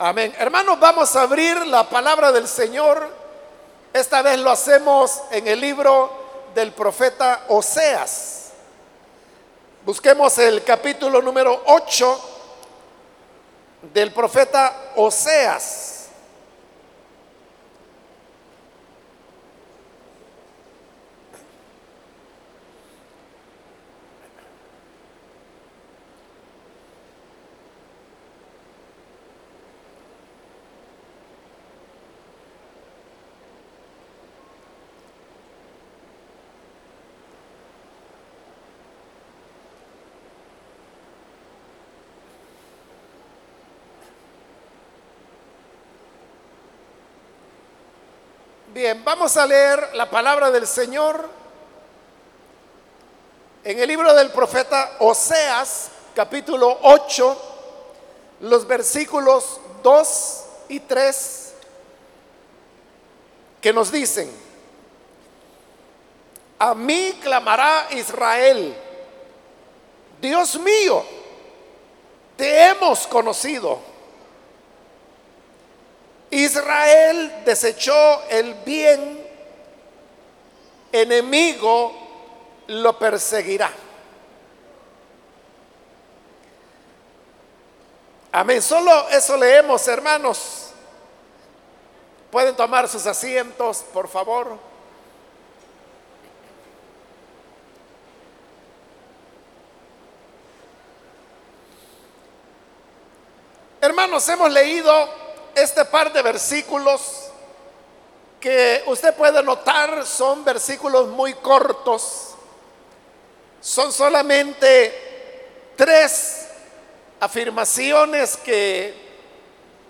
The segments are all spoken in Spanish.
Amén. Hermanos, vamos a abrir la palabra del Señor. Esta vez lo hacemos en el libro del profeta Oseas. Busquemos el capítulo número 8 del profeta Oseas. Vamos a leer la palabra del Señor en el libro del profeta Oseas, capítulo 8, los versículos 2 y 3, que nos dicen, a mí clamará Israel, Dios mío, te hemos conocido Israel desechó el bien, enemigo lo perseguirá. Amén. Solo eso leemos, hermanos. Pueden tomar sus asientos, por favor. Hermanos, hemos leído este par de versículos que usted puede notar son versículos muy cortos. Son solamente tres afirmaciones que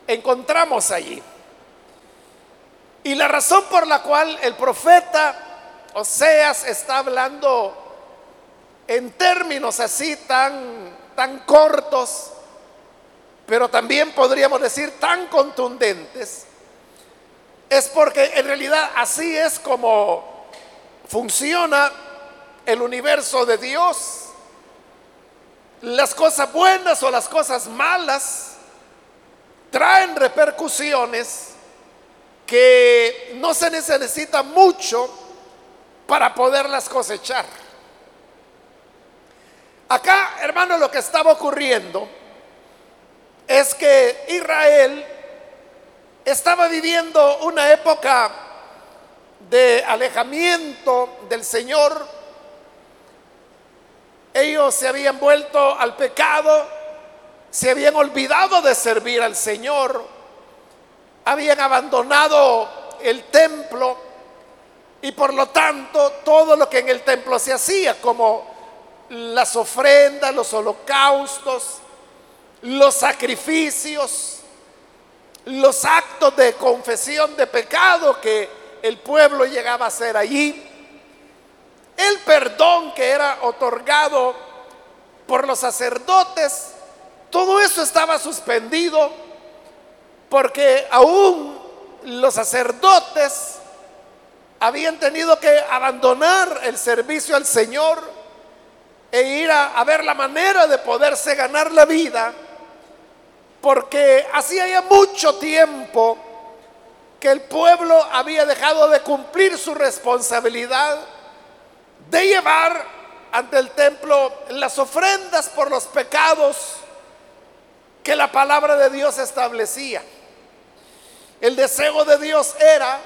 encontramos allí. Y la razón por la cual el profeta Oseas está hablando en términos así tan, tan cortos pero también podríamos decir tan contundentes, es porque en realidad así es como funciona el universo de Dios. Las cosas buenas o las cosas malas traen repercusiones que no se necesita mucho para poderlas cosechar. Acá, hermano, lo que estaba ocurriendo es que Israel estaba viviendo una época de alejamiento del Señor. Ellos se habían vuelto al pecado, se habían olvidado de servir al Señor, habían abandonado el templo y por lo tanto todo lo que en el templo se hacía, como las ofrendas, los holocaustos, los sacrificios, los actos de confesión de pecado que el pueblo llegaba a hacer allí, el perdón que era otorgado por los sacerdotes, todo eso estaba suspendido porque aún los sacerdotes habían tenido que abandonar el servicio al Señor e ir a, ver la manera de poderse ganar la vida porque hacía ya mucho tiempo que el pueblo había dejado de cumplir su responsabilidad de llevar ante el templo las ofrendas por los pecados que la palabra de Dios establecía. El deseo de Dios era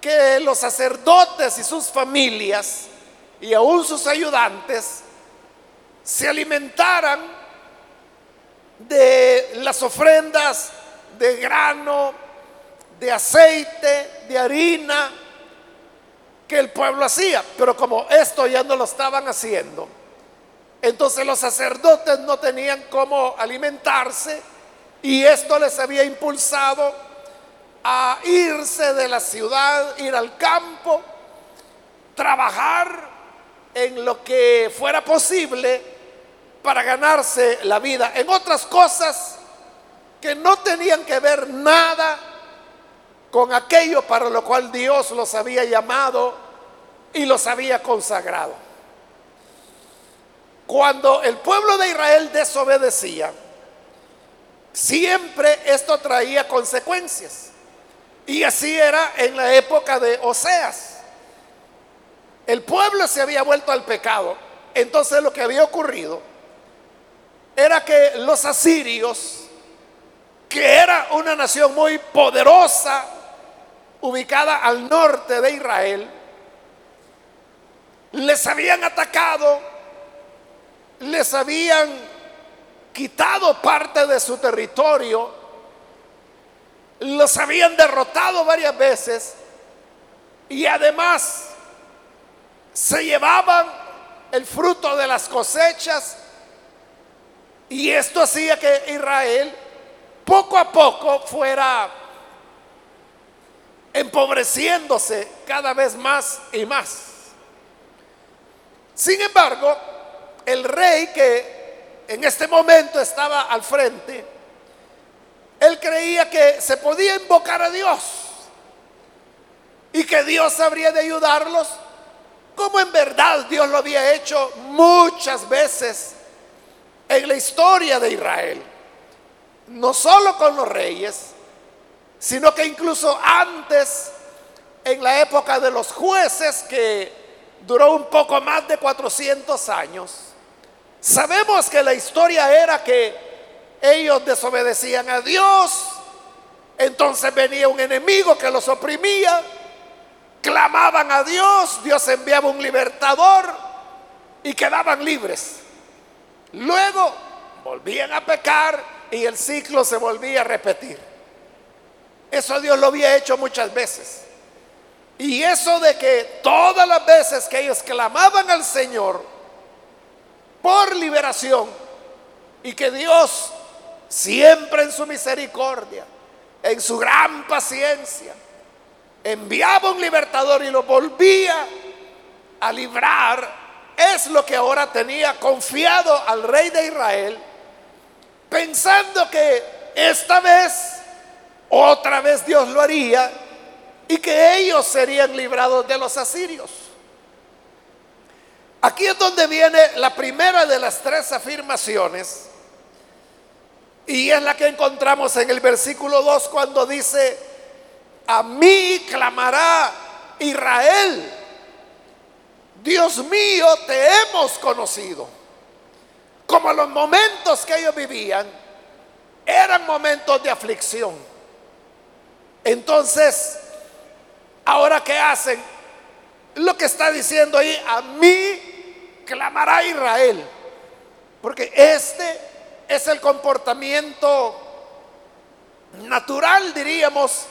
que los sacerdotes y sus familias y aún sus ayudantes se alimentaran de las ofrendas de grano, de aceite, de harina que el pueblo hacía. Pero como esto ya no lo estaban haciendo, entonces los sacerdotes no tenían cómo alimentarse y esto les había impulsado a irse de la ciudad, ir al campo, trabajar en lo que fuera posible para ganarse la vida, en otras cosas que no tenían que ver nada con aquello para lo cual Dios los había llamado y los había consagrado. Cuando el pueblo de Israel desobedecía, siempre esto traía consecuencias. Y así era en la época de Oseas. El pueblo se había vuelto al pecado. Entonces lo que había ocurrido era que los asirios, que era una nación muy poderosa, ubicada al norte de Israel, les habían atacado, les habían quitado parte de su territorio, los habían derrotado varias veces y además se llevaban el fruto de las cosechas y esto hacía que Israel poco a poco fuera empobreciéndose cada vez más y más. Sin embargo, el rey que en este momento estaba al frente, él creía que se podía invocar a Dios y que Dios habría de ayudarlos, como en verdad Dios lo había hecho muchas veces en la historia de Israel. No solo con los reyes, sino que incluso antes, en la época de los jueces, que duró un poco más de 400 años, sabemos que la historia era que ellos desobedecían a Dios, entonces venía un enemigo que los oprimía, clamaban a Dios, Dios enviaba un libertador y quedaban libres. Luego volvían a pecar y el ciclo se volvía a repetir. Eso Dios lo había hecho muchas veces. Y eso de que todas las veces que ellos clamaban al Señor por liberación y que Dios siempre en su misericordia, en su gran paciencia, enviaba un libertador y lo volvía a librar, es lo que ahora tenía confiado al rey de Israel, pensando que esta vez, otra vez Dios lo haría y que ellos serían librados de los asirios. Aquí es donde viene la primera de las tres afirmaciones y es la que encontramos en el versículo 2 cuando dice, a mí clamará Israel, Dios mío, te hemos conocido. Como los momentos que ellos vivían eran momentos de aflicción. Entonces, ahora qué hacen? Lo que está diciendo ahí, a mí clamará Israel. Porque este es el comportamiento natural, diríamos,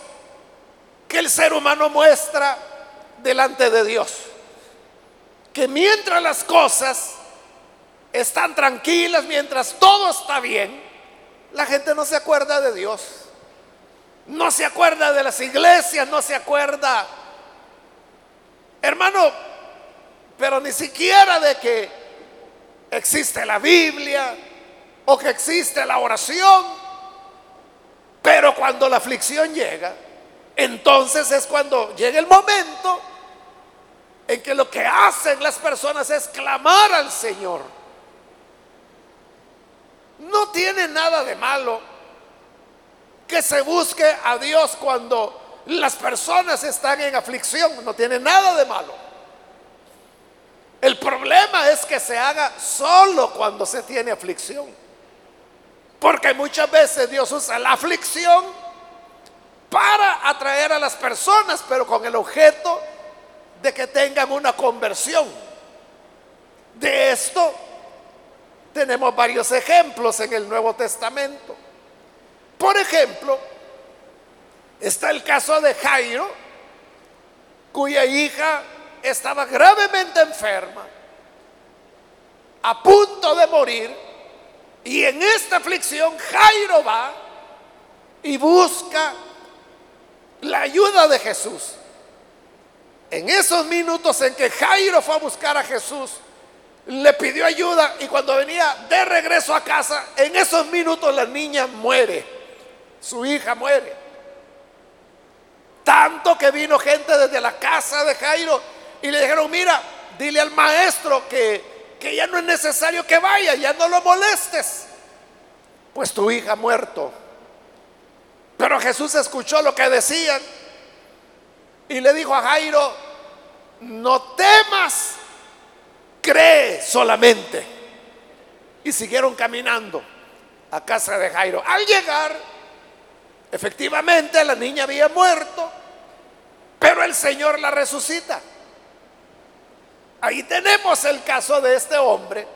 que el ser humano muestra delante de Dios. Que mientras las cosas están tranquilas, mientras todo está bien, la gente no se acuerda de Dios. No se acuerda de las iglesias, no se acuerda, hermano, pero ni siquiera de que existe la Biblia, o que existe la oración. Pero cuando la aflicción llega, entonces es cuando llega el momento en que lo que hacen las personas es clamar al Señor. No tiene nada de malo que se busque a Dios cuando las personas están en aflicción. No tiene nada de malo. El problema es que se haga solo cuando se tiene aflicción. Porque muchas veces Dios usa la aflicción para atraer a las personas, pero con el objeto de que tengan una conversión. De esto tenemos varios ejemplos en el Nuevo Testamento. Por ejemplo, está el caso de Jairo, cuya hija estaba gravemente enferma, a punto de morir, y en esta aflicción Jairo va y busca la ayuda de Jesús. En esos minutos en que Jairo fue a buscar a Jesús, le pidió ayuda y cuando venía de regreso a casa, en esos minutos la niña muere, su hija muere. Tanto que vino gente desde la casa de Jairo y le dijeron, mira, dile al maestro que que ya no es necesario que vaya, ya no lo molestes, pues tu hija ha muerto. Pero Jesús escuchó lo que decían y le dijo a Jairo, no temas, cree solamente. Y siguieron caminando a casa de Jairo. Al llegar, efectivamente la niña había muerto, pero el Señor la resucita. Ahí tenemos el caso de este hombre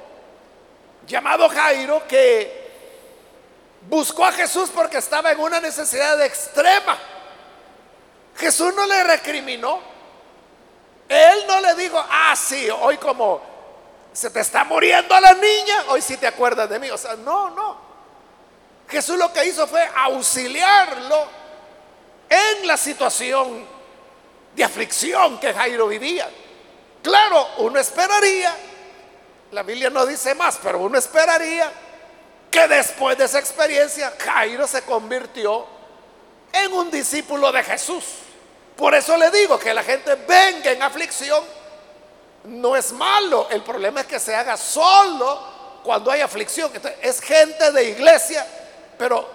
llamado Jairo que buscó a Jesús porque estaba en una necesidad extrema. Jesús no le recriminó. Él no le dijo, ah, sí, hoy como se te está muriendo la niña, hoy sí te acuerdas de mí. O sea, no, no. Jesús lo que hizo fue auxiliarlo en la situación de aflicción que Jairo vivía. Claro, uno esperaría, la Biblia no dice más, pero uno esperaría que después de esa experiencia Jairo se convirtió en un discípulo de Jesús. Por eso le digo que la gente venga en aflicción. No es malo. El problema es que se haga solo cuando hay aflicción. es gente de iglesia, pero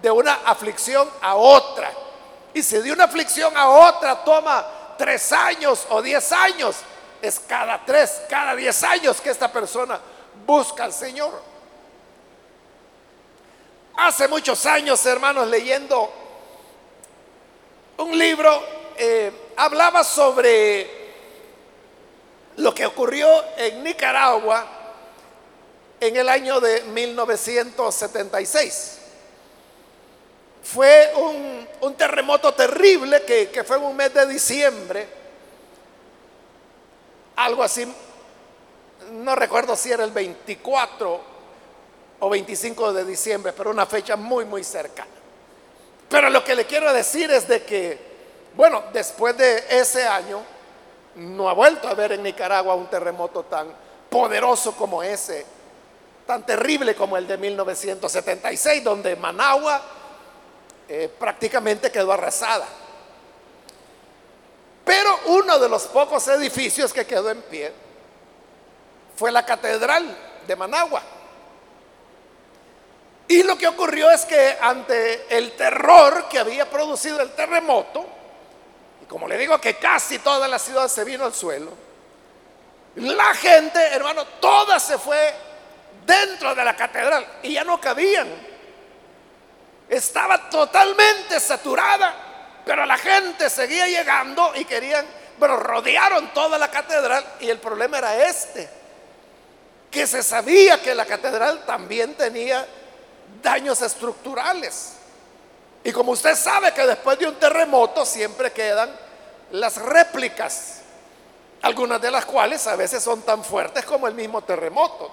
de una aflicción a otra. Y si de una aflicción a otra toma tres años o diez años, es cada tres, cada diez años que esta persona busca al Señor. Hace muchos años, hermanos, leyendo un libro eh, hablaba sobre lo que ocurrió en Nicaragua en el año de 1976. Fue un, terremoto terrible que, que fue en un mes de diciembre, algo así, no recuerdo si era el 24 o 25 de diciembre, pero una fecha muy, muy cercana. Pero lo que le quiero decir es de que bueno, después de ese año, no ha vuelto a haber en Nicaragua un terremoto tan poderoso como ese, tan terrible como el de 1976, donde Managua eh, prácticamente quedó arrasada. Pero uno de los pocos edificios que quedó en pie fue la catedral de Managua. Y lo que ocurrió es que ante el terror que había producido el terremoto, como le digo que casi toda la ciudad se vino al suelo, la gente, hermano, toda se fue dentro de la catedral y ya no cabían. Estaba totalmente saturada, pero la gente seguía llegando y querían, bueno, rodearon toda la catedral y el problema era este, que se sabía que la catedral también tenía daños estructurales. Y como usted sabe que después de un terremoto siempre quedan las réplicas, algunas de las cuales a veces son tan fuertes como el mismo terremoto.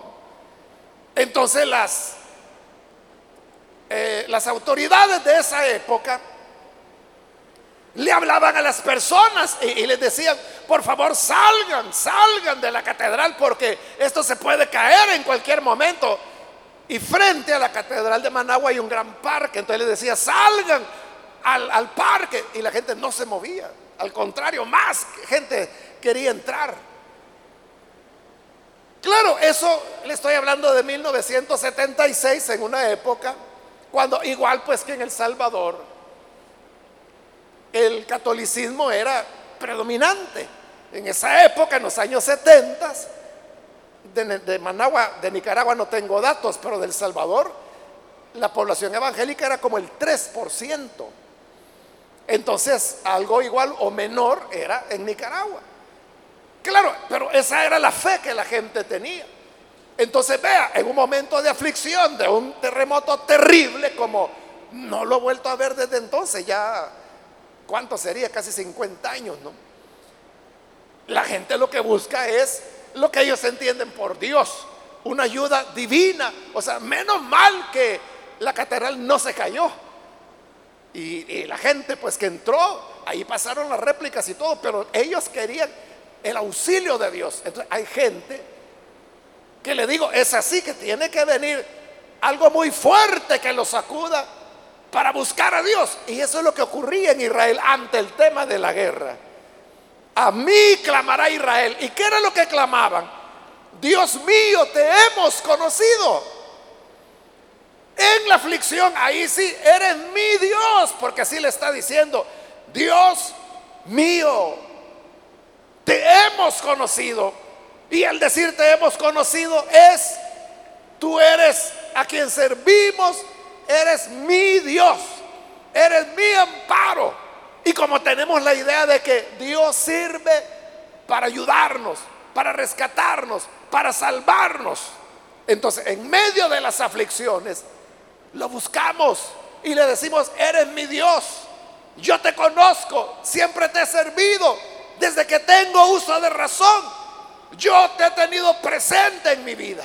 Entonces las, eh, las autoridades de esa época le hablaban a las personas y, y, les decían, por favor salgan, salgan de la catedral porque esto se puede caer en cualquier momento. Y frente a la catedral de Managua hay un gran parque. Entonces les decía, salgan al, al parque. Y la gente no se movía. Al contrario, más gente quería entrar. Claro, eso le estoy hablando de 1976, en una época cuando igual pues que en El Salvador, el catolicismo era predominante. En esa época, en los años 70, de, Managua, de Nicaragua no tengo datos, pero del Salvador, la población evangélica era como el 3%. Entonces, algo igual o menor era en Nicaragua. Claro, pero esa era la fe que la gente tenía. Entonces, vea, en un momento de aflicción, de un terremoto terrible, como no lo he vuelto a ver desde entonces, ya, ¿cuánto sería? Casi 50 años, ¿no? La gente lo que busca es lo que ellos entienden por Dios, una ayuda divina. O sea, menos mal que la catedral no se cayó. Y, la gente pues que entró, ahí pasaron las réplicas y todo, pero ellos querían el auxilio de Dios. Entonces hay gente que le digo, es así que tiene que venir algo muy fuerte que los sacuda para buscar a Dios. Y eso es lo que ocurría en Israel ante el tema de la guerra. A mí clamará Israel. ¿Y qué era lo que clamaban? Dios mío, te hemos conocido. En la aflicción, ahí sí, eres mi Dios, porque así le está diciendo, Dios mío, te hemos conocido. Y al decir te hemos conocido es, tú eres a quien servimos, eres mi Dios, eres mi amparo. Y como tenemos la idea de que Dios sirve para ayudarnos, para rescatarnos, para salvarnos, entonces en medio de las aflicciones, lo buscamos y le decimos, eres mi Dios, yo te conozco, siempre te he servido, desde que tengo uso de razón, yo te he tenido presente en mi vida.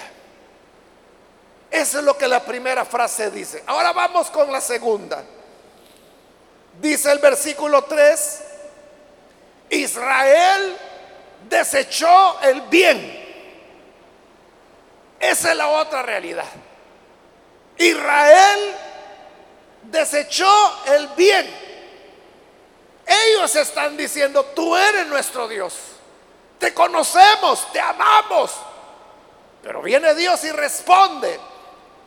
Eso es lo que la primera frase dice. Ahora vamos con la segunda. Dice el versículo 3, Israel desechó el bien. Esa es la otra realidad. Israel desechó el bien. Ellos están diciendo, tú eres nuestro Dios. Te conocemos, te amamos. Pero viene Dios y responde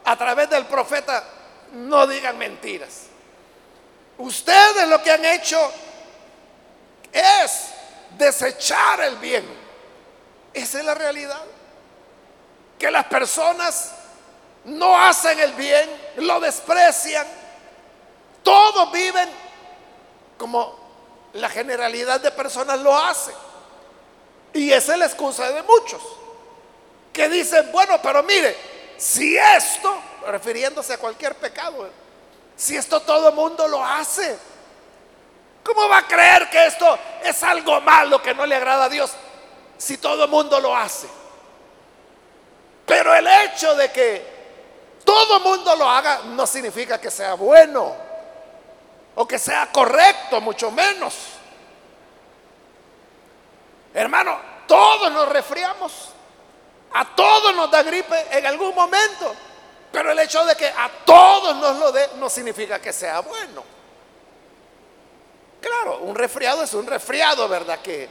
a través del profeta, no digan mentiras. Ustedes lo que han hecho es desechar el bien. Esa es la realidad. Que las personas no hacen el bien, lo desprecian. Todos viven como la generalidad de personas lo hace. Y esa es la excusa de muchos. Que dicen, bueno, pero mire, si esto, refiriéndose a cualquier pecado, si esto todo mundo lo hace, ¿cómo va a creer que esto es algo malo que no le agrada a Dios si todo mundo lo hace? Pero el hecho de que todo mundo lo haga no significa que sea bueno o que sea correcto, mucho menos. Hermano, todos nos resfriamos, a todos nos da gripe en algún momento, pero el hecho de que a todos nos lo dé no significa que sea bueno. Claro, un resfriado es un resfriado, ¿verdad? Que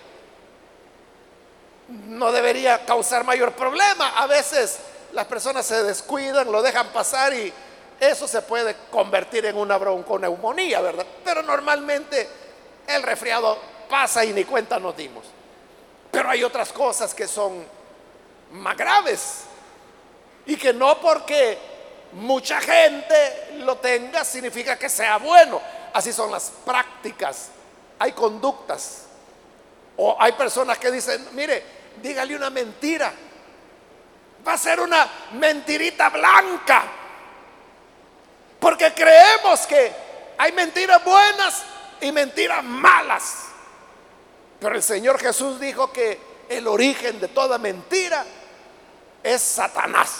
no debería causar mayor problema. A veces las personas se descuidan, lo dejan pasar y eso se puede convertir en una bronconeumonía, ¿verdad? Pero normalmente el resfriado pasa y ni cuenta nos dimos. Pero hay otras cosas que son más graves y que no porque mucha gente lo tenga significa que sea bueno. Así son las prácticas. Hay conductas. O hay personas que dicen, mire, dígale una mentira va a ser una mentirita blanca. Porque creemos que hay mentiras buenas y mentiras malas. Pero el Señor Jesús dijo que el origen de toda mentira es Satanás.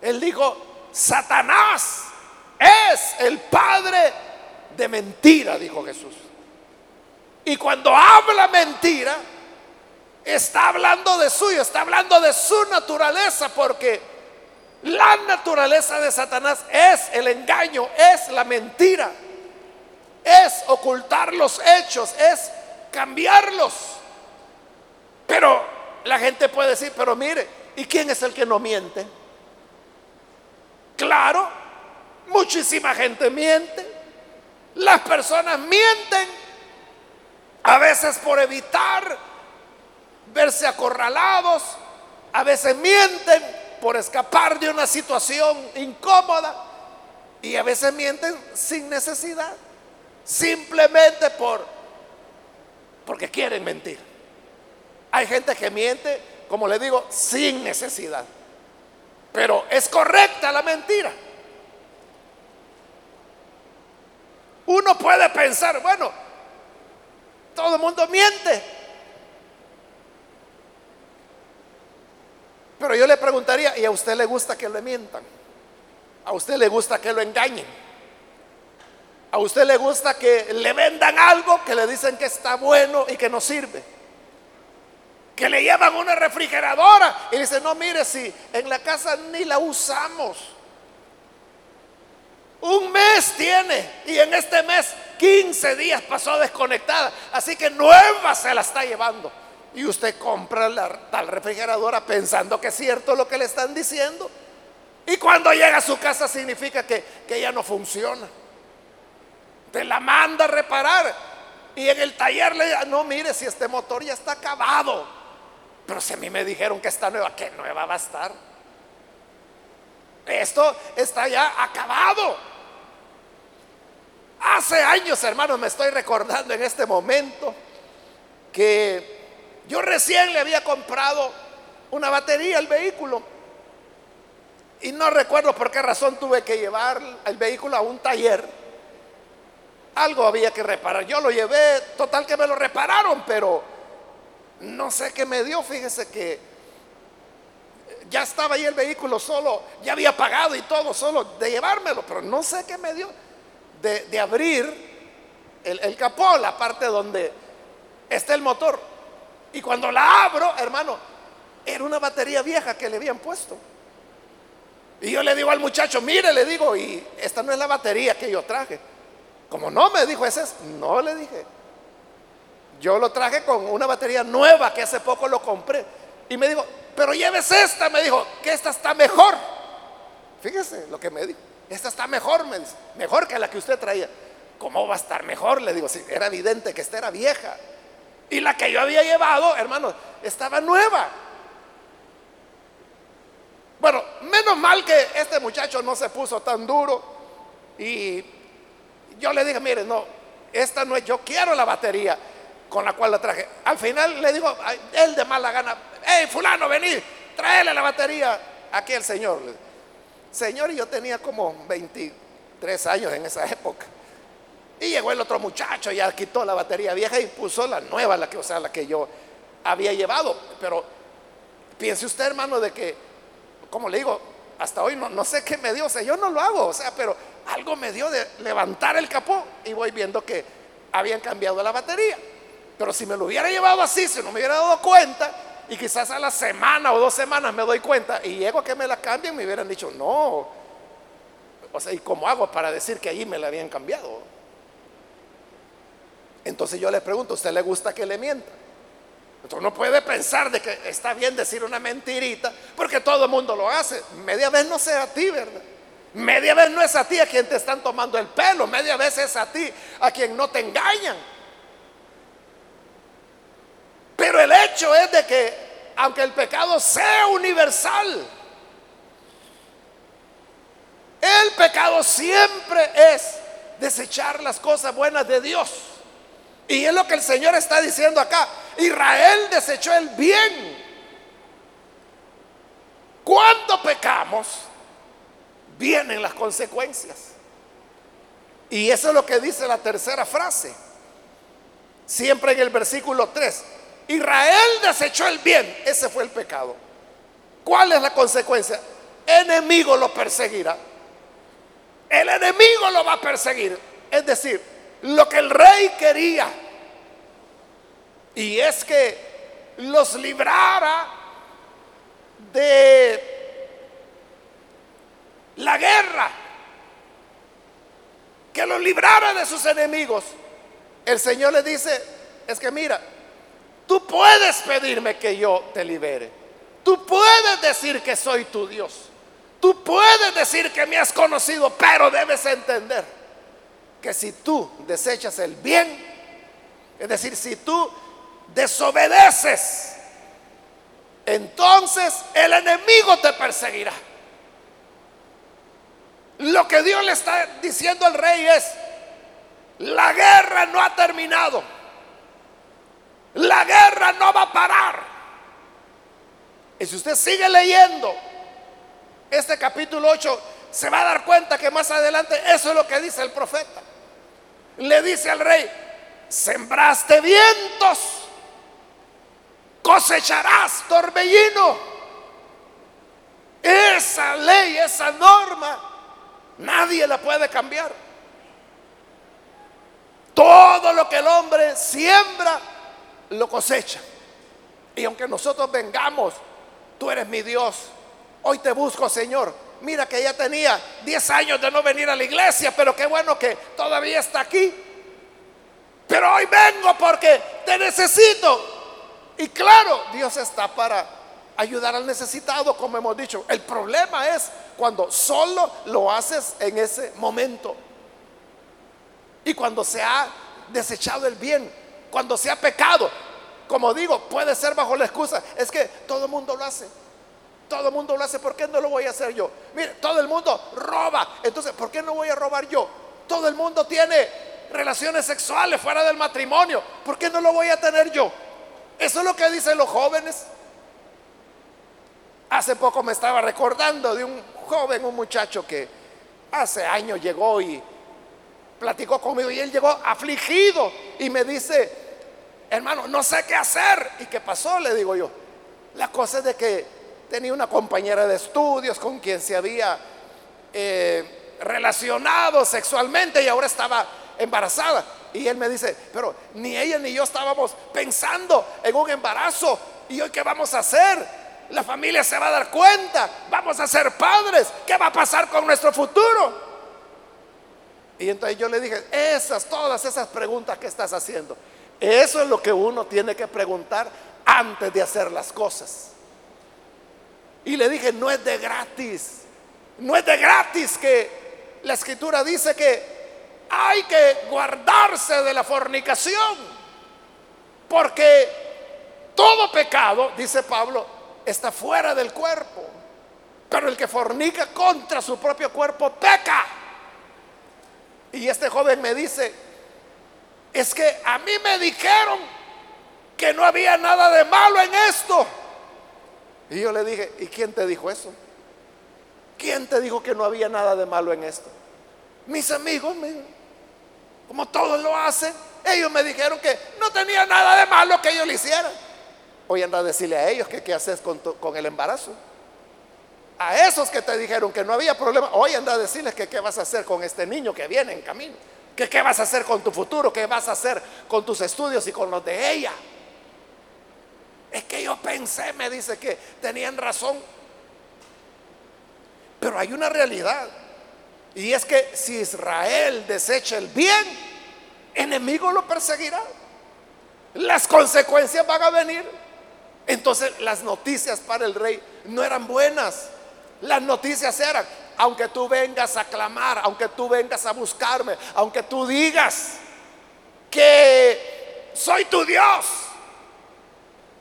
Él dijo, Satanás es el padre de mentira, dijo Jesús. Y cuando habla mentira, está hablando de suyo, está hablando de su naturaleza, porque la naturaleza de Satanás es el engaño, es la mentira, es ocultar los hechos, es cambiarlos. Pero la gente puede decir, pero mire, ¿y quién es el que no miente? Claro, muchísima gente miente. Las personas mienten, a veces por evitar verse acorralados, a veces mienten por escapar de una situación incómoda y a veces mienten sin necesidad, simplemente por porque quieren mentir. Hay gente que miente, como le digo, sin necesidad. Pero es correcta la mentira. Uno puede pensar, bueno, todo el mundo miente, Pero yo le preguntaría, ¿y a usted le gusta que le mientan? ¿A usted le gusta que lo engañen? ¿A usted le gusta que le vendan algo que le dicen que está bueno y que no sirve? Que le llevan una refrigeradora y dice, no, mire, si en la casa ni la usamos. Un mes tiene y en este mes 15 días pasó desconectada. Así que nueva se la está llevando y usted compra la tal refrigeradora pensando que es cierto lo que le están diciendo. Y cuando llega a su casa significa que, que ya no funciona. Te la manda a reparar. Y en el taller le dice, no, mire, si este motor ya está acabado. Pero si a mí me dijeron que está nueva, ¿qué nueva va a estar? Esto está ya acabado. Hace años, hermanos, me estoy recordando en este momento que yo recién le había comprado una batería al vehículo. Y no recuerdo por qué razón tuve que llevar el vehículo a un taller. Algo había que reparar. Yo lo llevé, total que me lo repararon, pero no sé qué me dio. Fíjese que ya estaba ahí el vehículo solo, ya había pagado y todo solo de llevármelo, pero no sé qué me dio de, abrir el, capó, la parte donde está el motor. Y cuando la abro, hermano, era una batería vieja que le habían puesto. Y yo le digo al muchacho, mire, le digo, y esta no es la batería que yo traje. Como no, me dijo, ese es, no le dije. Yo lo traje con una batería nueva que hace poco lo compré. Y me dijo, pero lleves esta, me dijo, que esta está mejor. Fíjese lo que me dijo, esta está mejor, me dice, mejor que la que usted traía. ¿Cómo va a estar mejor? Le digo, sí, era evidente que esta era vieja. Y la que yo había llevado, hermano, estaba nueva. Bueno, menos mal que este muchacho no se puso tan duro. Y yo le dije, mire, no, esta no es, yo quiero la batería con la cual la traje. Al final le digo, él de mala gana, hey, fulano, vení, tráele la batería aquí al señor. Señor, y yo tenía como 23 años en esa época. Y llegó el otro muchacho, ya quitó la batería vieja y puso la nueva, la que, o sea, la que yo había llevado. Pero piense usted, hermano, de que, como le digo, hasta hoy no, no sé qué me dio, o sea, yo no lo hago, o sea, pero algo me dio de levantar el capó y voy viendo que habían cambiado la batería. Pero si me lo hubiera llevado así, si no me hubiera dado cuenta, y quizás a la semana o dos semanas me doy cuenta y llego a que me la cambien, me hubieran dicho, no. O sea, ¿y cómo hago para decir que allí me la habían cambiado? Entonces yo le pregunto, ¿usted le gusta que le mienta? Entonces no puede pensar de que está bien decir una mentirita, porque todo el mundo lo hace. Media vez no sea a ti, ¿verdad? Media vez no es a ti a quien te están tomando el pelo, media vez es a ti a quien no te engañan. Pero el hecho es de que, aunque el pecado sea universal, el pecado siempre es desechar las cosas buenas de Dios. Y es lo que el Señor está diciendo acá. Israel desechó el bien. Cuando pecamos, vienen las consecuencias. Y eso es lo que dice la tercera frase. Siempre en el versículo 3. Israel desechó el bien. Ese fue el pecado. ¿Cuál es la consecuencia? Enemigo lo perseguirá. El enemigo lo va a perseguir. Es decir, lo que el rey quería. Y es que los librara de la guerra, que los librara de sus enemigos. El Señor le dice, es que mira, tú puedes pedirme que yo te libere. Tú puedes decir que soy tu Dios. Tú puedes decir que me has conocido, pero debes entender que si tú desechas el bien, es decir, si tú desobedeces, entonces el enemigo te perseguirá. Lo que Dios le está diciendo al rey es, la guerra no ha terminado. La guerra no va a parar. Y si usted sigue leyendo este capítulo 8, se va a dar cuenta que más adelante eso es lo que dice el profeta le dice al rey, sembraste vientos, cosecharás torbellino. Esa ley, esa norma, nadie la puede cambiar. Todo lo que el hombre siembra, lo cosecha. Y aunque nosotros vengamos, tú eres mi Dios, hoy te busco, Señor Mira que ya tenía 10 años de no venir a la iglesia, pero qué bueno que todavía está aquí. Pero hoy vengo porque te necesito. Y claro, Dios está para ayudar al necesitado, como hemos dicho. El problema es cuando solo lo haces en ese momento. Y cuando se ha desechado el bien, cuando se ha pecado, como digo, puede ser bajo la excusa, es que todo el mundo lo hace. Todo el mundo lo hace, ¿por qué no lo voy a hacer yo? Mire, todo el mundo roba, entonces, ¿por qué no voy a robar yo? Todo el mundo tiene relaciones sexuales fuera del matrimonio, ¿por qué no lo voy a tener yo? Eso es lo que dicen los jóvenes. Hace poco me estaba recordando de un joven, un muchacho que hace años llegó y platicó conmigo y él llegó afligido y me dice, hermano, no sé qué hacer. ¿Y qué pasó? Le digo yo. La cosa es de que tenía una compañera de estudios con quien se había eh, relacionado sexualmente y ahora estaba embarazada. Y él me dice, pero ni ella ni yo estábamos pensando en un embarazo. ¿Y hoy qué vamos a hacer? La familia se va a dar cuenta. Vamos a ser padres. ¿Qué va a pasar con nuestro futuro? Y entonces yo le dije, esas, todas esas preguntas que estás haciendo, eso es lo que uno tiene que preguntar antes de hacer las cosas. Y le dije, no es de gratis. No es de gratis que la escritura dice que hay que guardarse de la fornicación. Porque todo pecado, dice Pablo, está fuera del cuerpo. Pero el que fornica contra su propio cuerpo peca. Y este joven me dice, es que a mí me dijeron que no había nada de malo en esto. Y yo le dije, ¿y quién te dijo eso? ¿Quién te dijo que no había nada de malo en esto? Mis amigos, como todos lo hacen, ellos me dijeron que no tenía nada de malo que ellos le hicieran. Hoy anda a decirle a ellos que qué haces con el embarazo. A esos que te dijeron que no había problema, hoy anda a decirles que qué vas a hacer con este niño que viene en camino. Que qué vas a hacer con tu futuro, qué vas a hacer con tus estudios y con los de ella. Es que yo pensé, me dice que tenían razón. Pero hay una realidad. Y es que si Israel desecha el bien, enemigo lo perseguirá. Las consecuencias van a venir. Entonces las noticias para el rey no eran buenas. Las noticias eran, aunque tú vengas a clamar, aunque tú vengas a buscarme, aunque tú digas que soy tu Dios,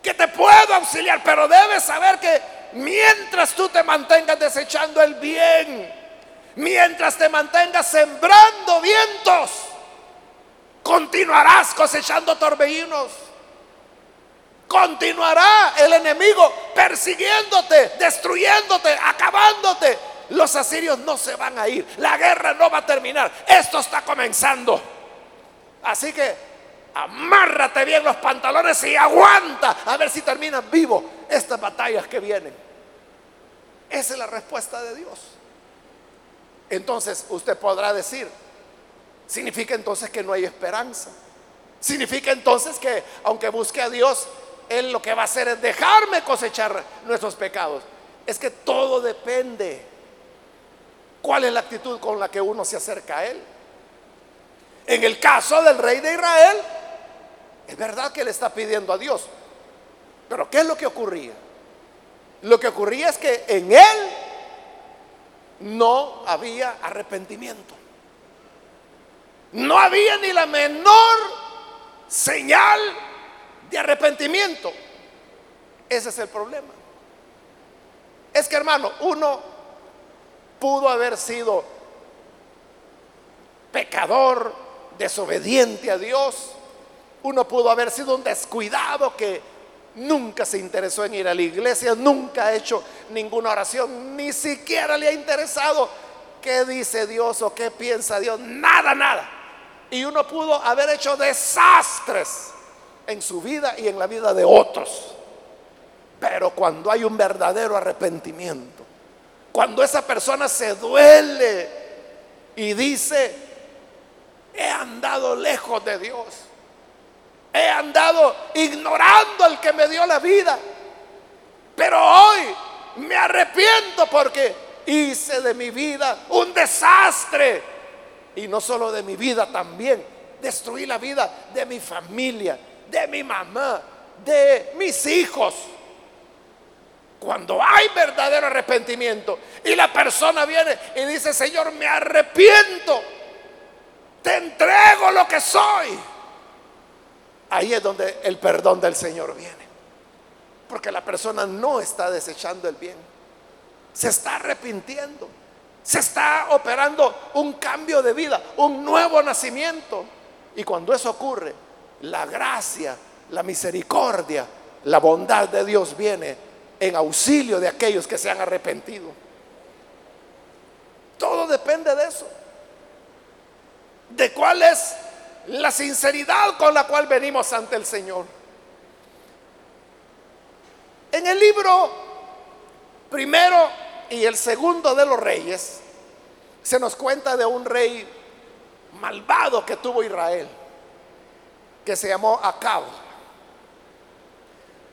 que te puedo auxiliar, pero debes saber que mientras tú te mantengas desechando el bien, mientras te mantengas sembrando vientos, continuarás cosechando torbellinos. Continuará el enemigo persiguiéndote, destruyéndote, acabándote. Los asirios no se van a ir. La guerra no va a terminar. Esto está comenzando. Así que amárrate bien los pantalones y aguanta a ver si terminan vivo estas batallas que vienen. Esa es la respuesta de Dios. Entonces usted podrá decir, significa entonces que no hay esperanza. Significa entonces que aunque busque a Dios, él lo que va a hacer es dejarme cosechar nuestros pecados. Es que todo depende. ¿Cuál es la actitud con la que uno se acerca a Él? En el caso del rey de Israel, es verdad que le está pidiendo a Dios. Pero ¿qué es lo que ocurría? Lo que ocurría es que en Él no había arrepentimiento. No había ni la menor señal de arrepentimiento. Ese es el problema. Es que hermano, uno pudo haber sido pecador, desobediente a Dios. Uno pudo haber sido un descuidado que nunca se interesó en ir a la iglesia, nunca ha hecho ninguna oración, ni siquiera le ha interesado qué dice Dios o qué piensa Dios, nada, nada. Y uno pudo haber hecho desastres en su vida y en la vida de otros. Pero cuando hay un verdadero arrepentimiento, cuando esa persona se duele y dice, he andado lejos de Dios, he andado ignorando al que me dio la vida, pero hoy me arrepiento porque hice de mi vida un desastre. Y no solo de mi vida también, destruí la vida de mi familia, de mi mamá, de mis hijos. cuando hay verdadero arrepentimiento y la persona viene y dice, Señor, me arrepiento, te entrego lo que soy. Ahí es donde el perdón del Señor viene. Porque la persona no está desechando el bien. Se está arrepintiendo. Se está operando un cambio de vida, un nuevo nacimiento. Y cuando eso ocurre, la gracia, la misericordia, la bondad de Dios viene en auxilio de aquellos que se han arrepentido. Todo depende de eso. De cuál es la sinceridad con la cual venimos ante el Señor. En el libro primero y el segundo de los reyes, se nos cuenta de un rey malvado que tuvo Israel, que se llamó Acab.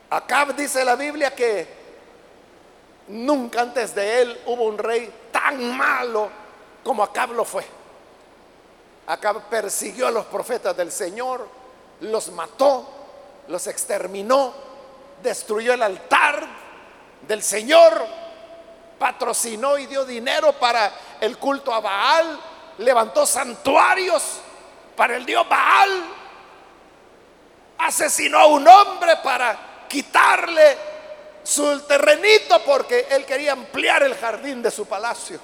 Acab dice la Biblia que nunca antes de él hubo un rey tan malo como Acab lo fue. Acab persiguió a los profetas del Señor, los mató, los exterminó, destruyó el altar del Señor, patrocinó y dio dinero para el culto a Baal, levantó santuarios para el dios Baal, asesinó a un hombre para quitarle su terrenito porque él quería ampliar el jardín de su palacio.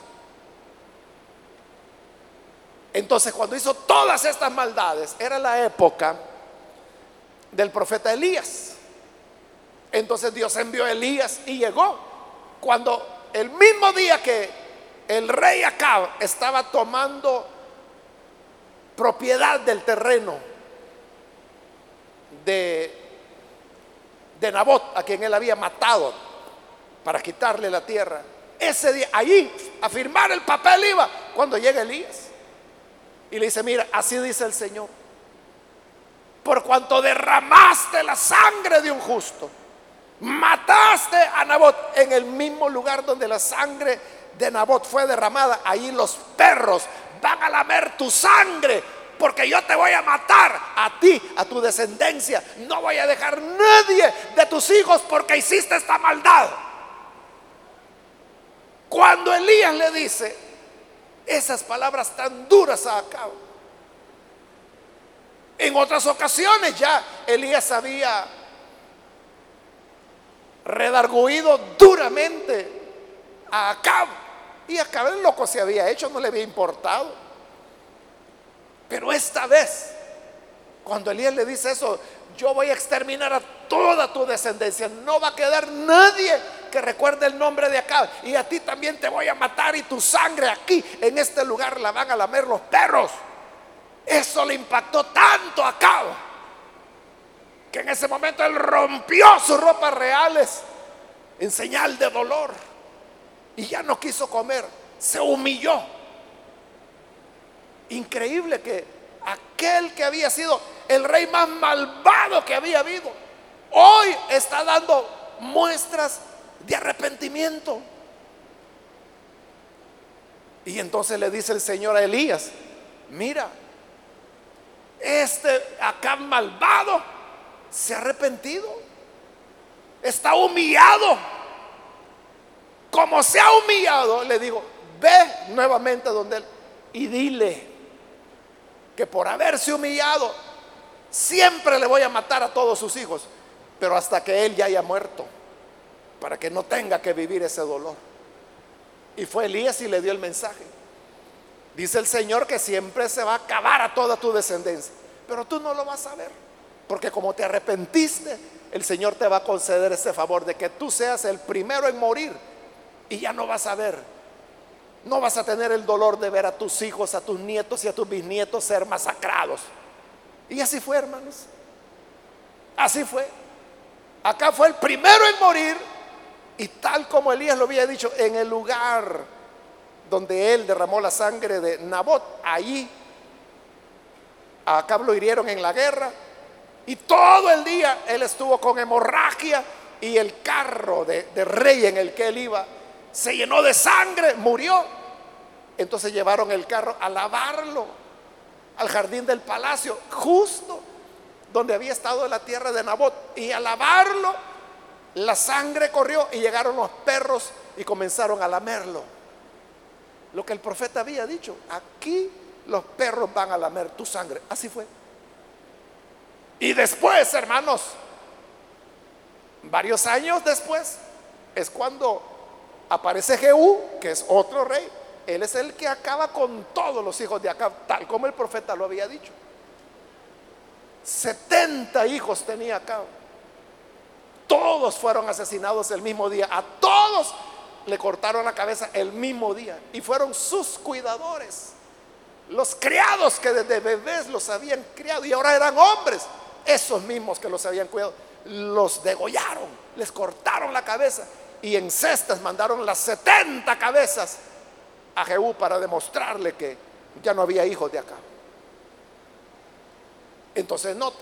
Entonces cuando hizo todas estas maldades, era la época del profeta Elías. Entonces Dios envió a Elías y llegó cuando el mismo día que el rey Acab estaba tomando propiedad del terreno de, de Nabot, a quien él había matado para quitarle la tierra. Ese día, allí, a firmar el papel iba cuando llega Elías. Y le dice, mira, así dice el Señor. Por cuanto derramaste la sangre de un justo Mataste a Nabot en el mismo lugar donde la sangre de Nabot fue derramada. Ahí los perros van a lamer tu sangre porque yo te voy a matar a ti, a tu descendencia. No voy a dejar nadie de tus hijos porque hiciste esta maldad. Cuando Elías le dice esas palabras tan duras a Acab, en otras ocasiones ya Elías había redarguido duramente a Acab. Y Acab el loco se había hecho, no le había importado. Pero esta vez, cuando Elías le dice eso, yo voy a exterminar a toda tu descendencia. No va a quedar nadie que recuerde el nombre de Acab. Y a ti también te voy a matar y tu sangre aquí, en este lugar, la van a lamer los perros. Eso le impactó tanto a Acab que en ese momento él rompió sus ropas reales en señal de dolor y ya no quiso comer, se humilló. Increíble que aquel que había sido el rey más malvado que había habido, hoy está dando muestras de arrepentimiento. Y entonces le dice el Señor a Elías, mira, este acá malvado se ha arrepentido. Está humillado. Como se ha humillado, le digo, ve nuevamente donde él y dile que por haberse humillado, siempre le voy a matar a todos sus hijos, pero hasta que él ya haya muerto, para que no tenga que vivir ese dolor. Y fue Elías y le dio el mensaje. Dice el Señor que siempre se va a acabar a toda tu descendencia, pero tú no lo vas a ver. Porque como te arrepentiste, el Señor te va a conceder ese favor de que tú seas el primero en morir y ya no vas a ver. No vas a tener el dolor de ver a tus hijos, a tus nietos y a tus bisnietos ser masacrados. Y así fue, hermanos. Así fue. Acá fue el primero en morir y tal como Elías lo había dicho, en el lugar donde él derramó la sangre de Nabot, ahí acá lo hirieron en la guerra y todo el día él estuvo con hemorragia y el carro de, rey en el que él iba se llenó de sangre, murió. Entonces llevaron el carro a lavarlo al jardín del palacio, justo donde había estado la tierra de Nabot. Y a lavarlo, la sangre corrió y llegaron los perros y comenzaron a lamerlo. Lo que el profeta había dicho, aquí los perros van a lamer tu sangre. Así fue. Y después, hermanos, varios años después, es cuando aparece Jehú, que es otro rey. Él es el que acaba con todos los hijos de Acab, tal como el profeta lo había dicho. 70 hijos tenía Acab. Todos fueron asesinados el mismo día. A todos le cortaron la cabeza el mismo día. Y fueron sus cuidadores. Los criados que desde bebés los habían criado y ahora eran hombres. Esos mismos que los habían cuidado. Los degollaron. Les cortaron la cabeza. Y en cestas mandaron las 70 cabezas a Jehú para demostrarle que ya no había hijos de acá. Entonces note,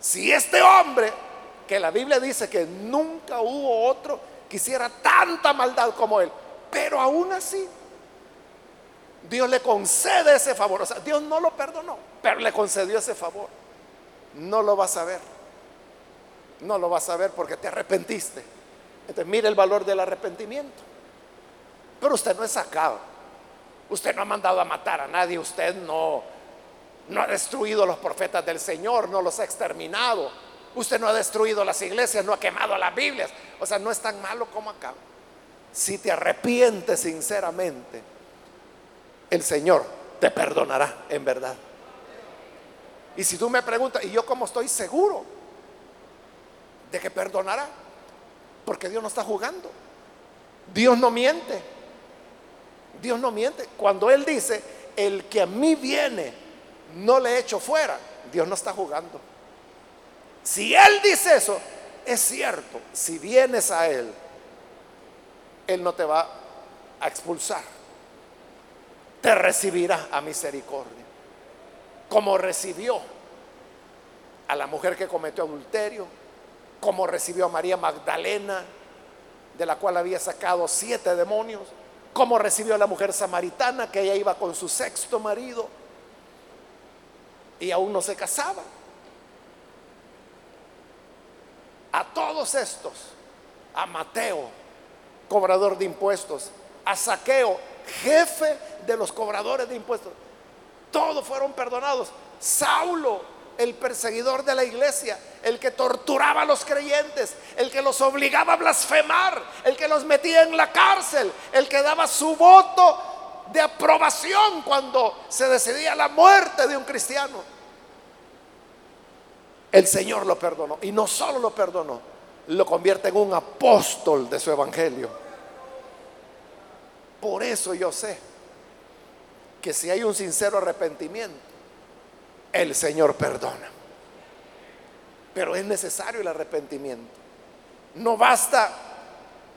si este hombre, que la Biblia dice que nunca hubo otro que hiciera tanta maldad como él, pero aún así, Dios le concede ese favor. O sea, Dios no lo perdonó, pero le concedió ese favor. No lo vas a ver. No lo vas a ver porque te arrepentiste. Mire el valor del arrepentimiento. Pero usted no es sacado. Usted no ha mandado a matar a nadie. Usted no, no ha destruido a los profetas del Señor. No los ha exterminado. Usted no ha destruido las iglesias. No ha quemado las Biblias. O sea, no es tan malo como acá. Si te arrepientes sinceramente, el Señor te perdonará en verdad. Y si tú me preguntas, ¿y yo cómo estoy seguro de que perdonará? Porque Dios no está jugando. Dios no miente. Dios no miente. Cuando Él dice, el que a mí viene, no le echo fuera, Dios no está jugando. Si Él dice eso, es cierto, si vienes a Él, Él no te va a expulsar. Te recibirá a misericordia. Como recibió a la mujer que cometió adulterio, como recibió a María Magdalena, de la cual había sacado siete demonios cómo recibió a la mujer samaritana que ella iba con su sexto marido y aún no se casaba. A todos estos, a Mateo, cobrador de impuestos, a Saqueo, jefe de los cobradores de impuestos, todos fueron perdonados. Saulo, el perseguidor de la iglesia, el que torturaba a los creyentes, el que los obligaba a blasfemar, el que los metía en la cárcel, el que daba su voto de aprobación cuando se decidía la muerte de un cristiano. El Señor lo perdonó y no solo lo perdonó, lo convierte en un apóstol de su evangelio. Por eso yo sé que si hay un sincero arrepentimiento, el Señor perdona. Pero es necesario el arrepentimiento. No basta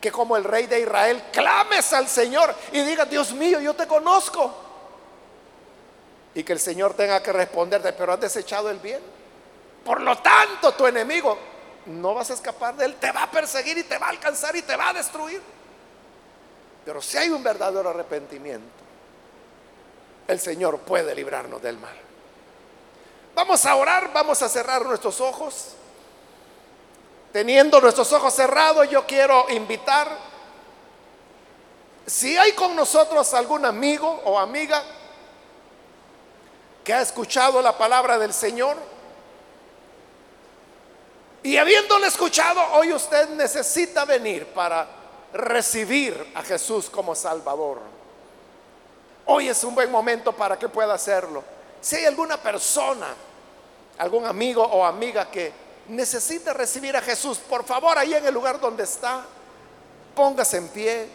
que como el rey de Israel clames al Señor y digas, Dios mío, yo te conozco. Y que el Señor tenga que responderte, pero has desechado el bien. Por lo tanto, tu enemigo no vas a escapar de él, te va a perseguir y te va a alcanzar y te va a destruir. Pero si hay un verdadero arrepentimiento, el Señor puede librarnos del mal. Vamos a orar, vamos a cerrar nuestros ojos. Teniendo nuestros ojos cerrados, yo quiero invitar, si hay con nosotros algún amigo o amiga que ha escuchado la palabra del Señor, y habiéndole escuchado, hoy usted necesita venir para recibir a Jesús como Salvador. Hoy es un buen momento para que pueda hacerlo. Si hay alguna persona algún amigo o amiga que necesita recibir a Jesús, por favor, ahí en el lugar donde está, póngase en pie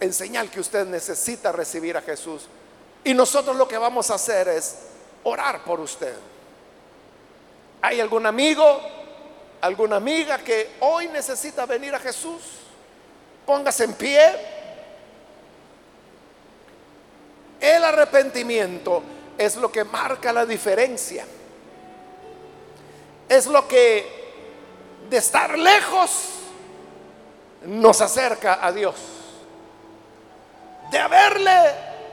en señal que usted necesita recibir a Jesús. Y nosotros lo que vamos a hacer es orar por usted. ¿Hay algún amigo, alguna amiga que hoy necesita venir a Jesús? Póngase en pie. El arrepentimiento es lo que marca la diferencia es lo que de estar lejos nos acerca a Dios. De haberle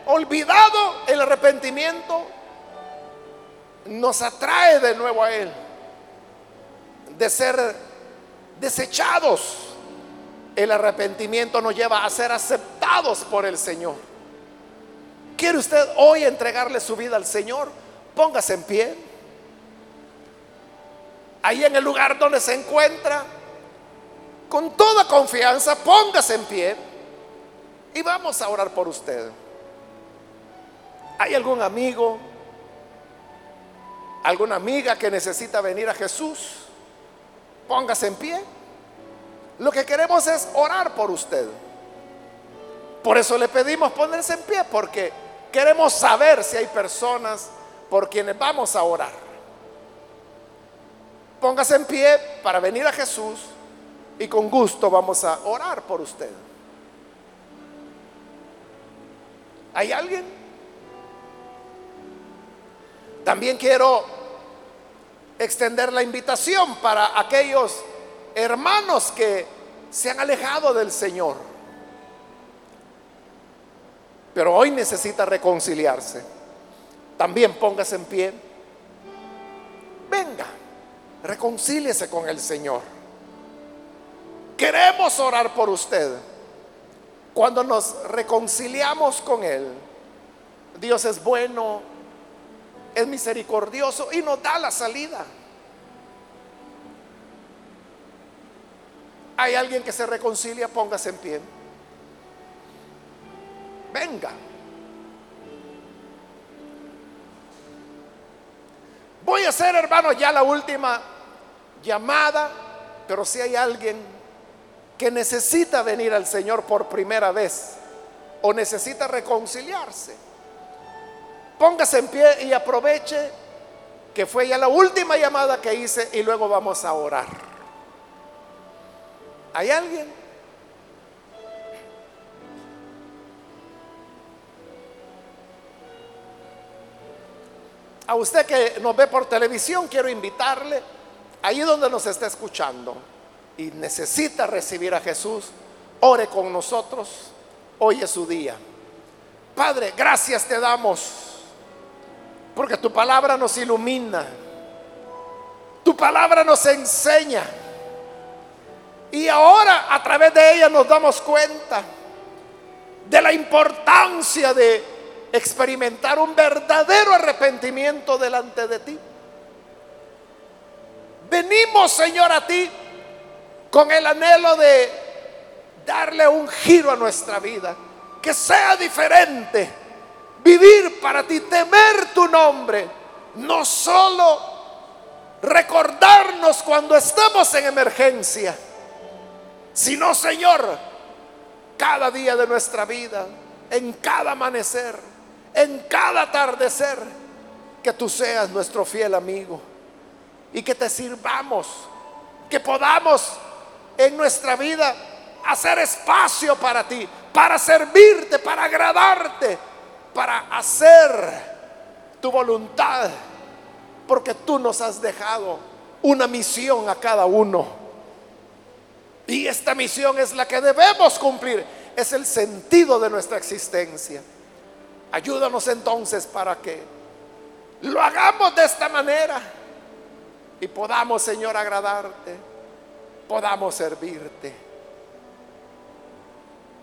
olvidado el arrepentimiento, nos atrae de nuevo a Él. De ser desechados. El arrepentimiento nos lleva a ser aceptados por el Señor. ¿Quiere usted hoy entregarle su vida al Señor? Póngase en pie. Ahí en el lugar donde se encuentra, con toda confianza, póngase en pie y vamos a orar por usted. ¿Hay algún amigo, alguna amiga que necesita venir a Jesús? Póngase en pie. Lo que queremos es orar por usted. Por eso le pedimos ponerse en pie, porque queremos saber si hay personas por quienes vamos a orar. Póngase en pie para venir a Jesús y con gusto vamos a orar por usted. ¿Hay alguien? También quiero extender la invitación para aquellos hermanos que se han alejado del Señor, pero hoy necesita reconciliarse. También póngase en pie. Venga, reconcíliese con el Señor. Queremos orar por usted. Cuando nos reconciliamos con Él, Dios es bueno, es misericordioso y nos da la salida. Hay alguien que se reconcilia, póngase en pie. Venga. Voy a hacer, hermano, ya la última llamada, pero si hay alguien que necesita venir al Señor por primera vez o necesita reconciliarse, póngase en pie y aproveche que fue ya la última llamada que hice y luego vamos a orar. ¿Hay alguien? A usted que nos ve por televisión, quiero invitarle, ahí donde nos está escuchando y necesita recibir a Jesús, ore con nosotros, hoy es su día. Padre, gracias te damos, porque tu palabra nos ilumina, tu palabra nos enseña, y ahora a través de ella nos damos cuenta de la importancia de experimentar un verdadero arrepentimiento delante de ti. Venimos, Señor, a ti con el anhelo de darle un giro a nuestra vida, que sea diferente, vivir para ti, temer tu nombre, no solo recordarnos cuando estamos en emergencia, sino, Señor, cada día de nuestra vida, en cada amanecer en cada atardecer, que tú seas nuestro fiel amigo y que te sirvamos, que podamos en nuestra vida hacer espacio para ti, para servirte, para agradarte, para hacer tu voluntad, porque tú nos has dejado una misión a cada uno. Y esta misión es la que debemos cumplir, es el sentido de nuestra existencia. Ayúdanos entonces para que lo hagamos de esta manera y podamos, Señor, agradarte, podamos servirte.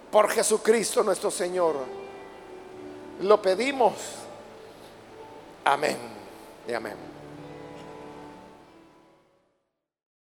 Por Jesucristo nuestro Señor, lo pedimos. Amén y amén.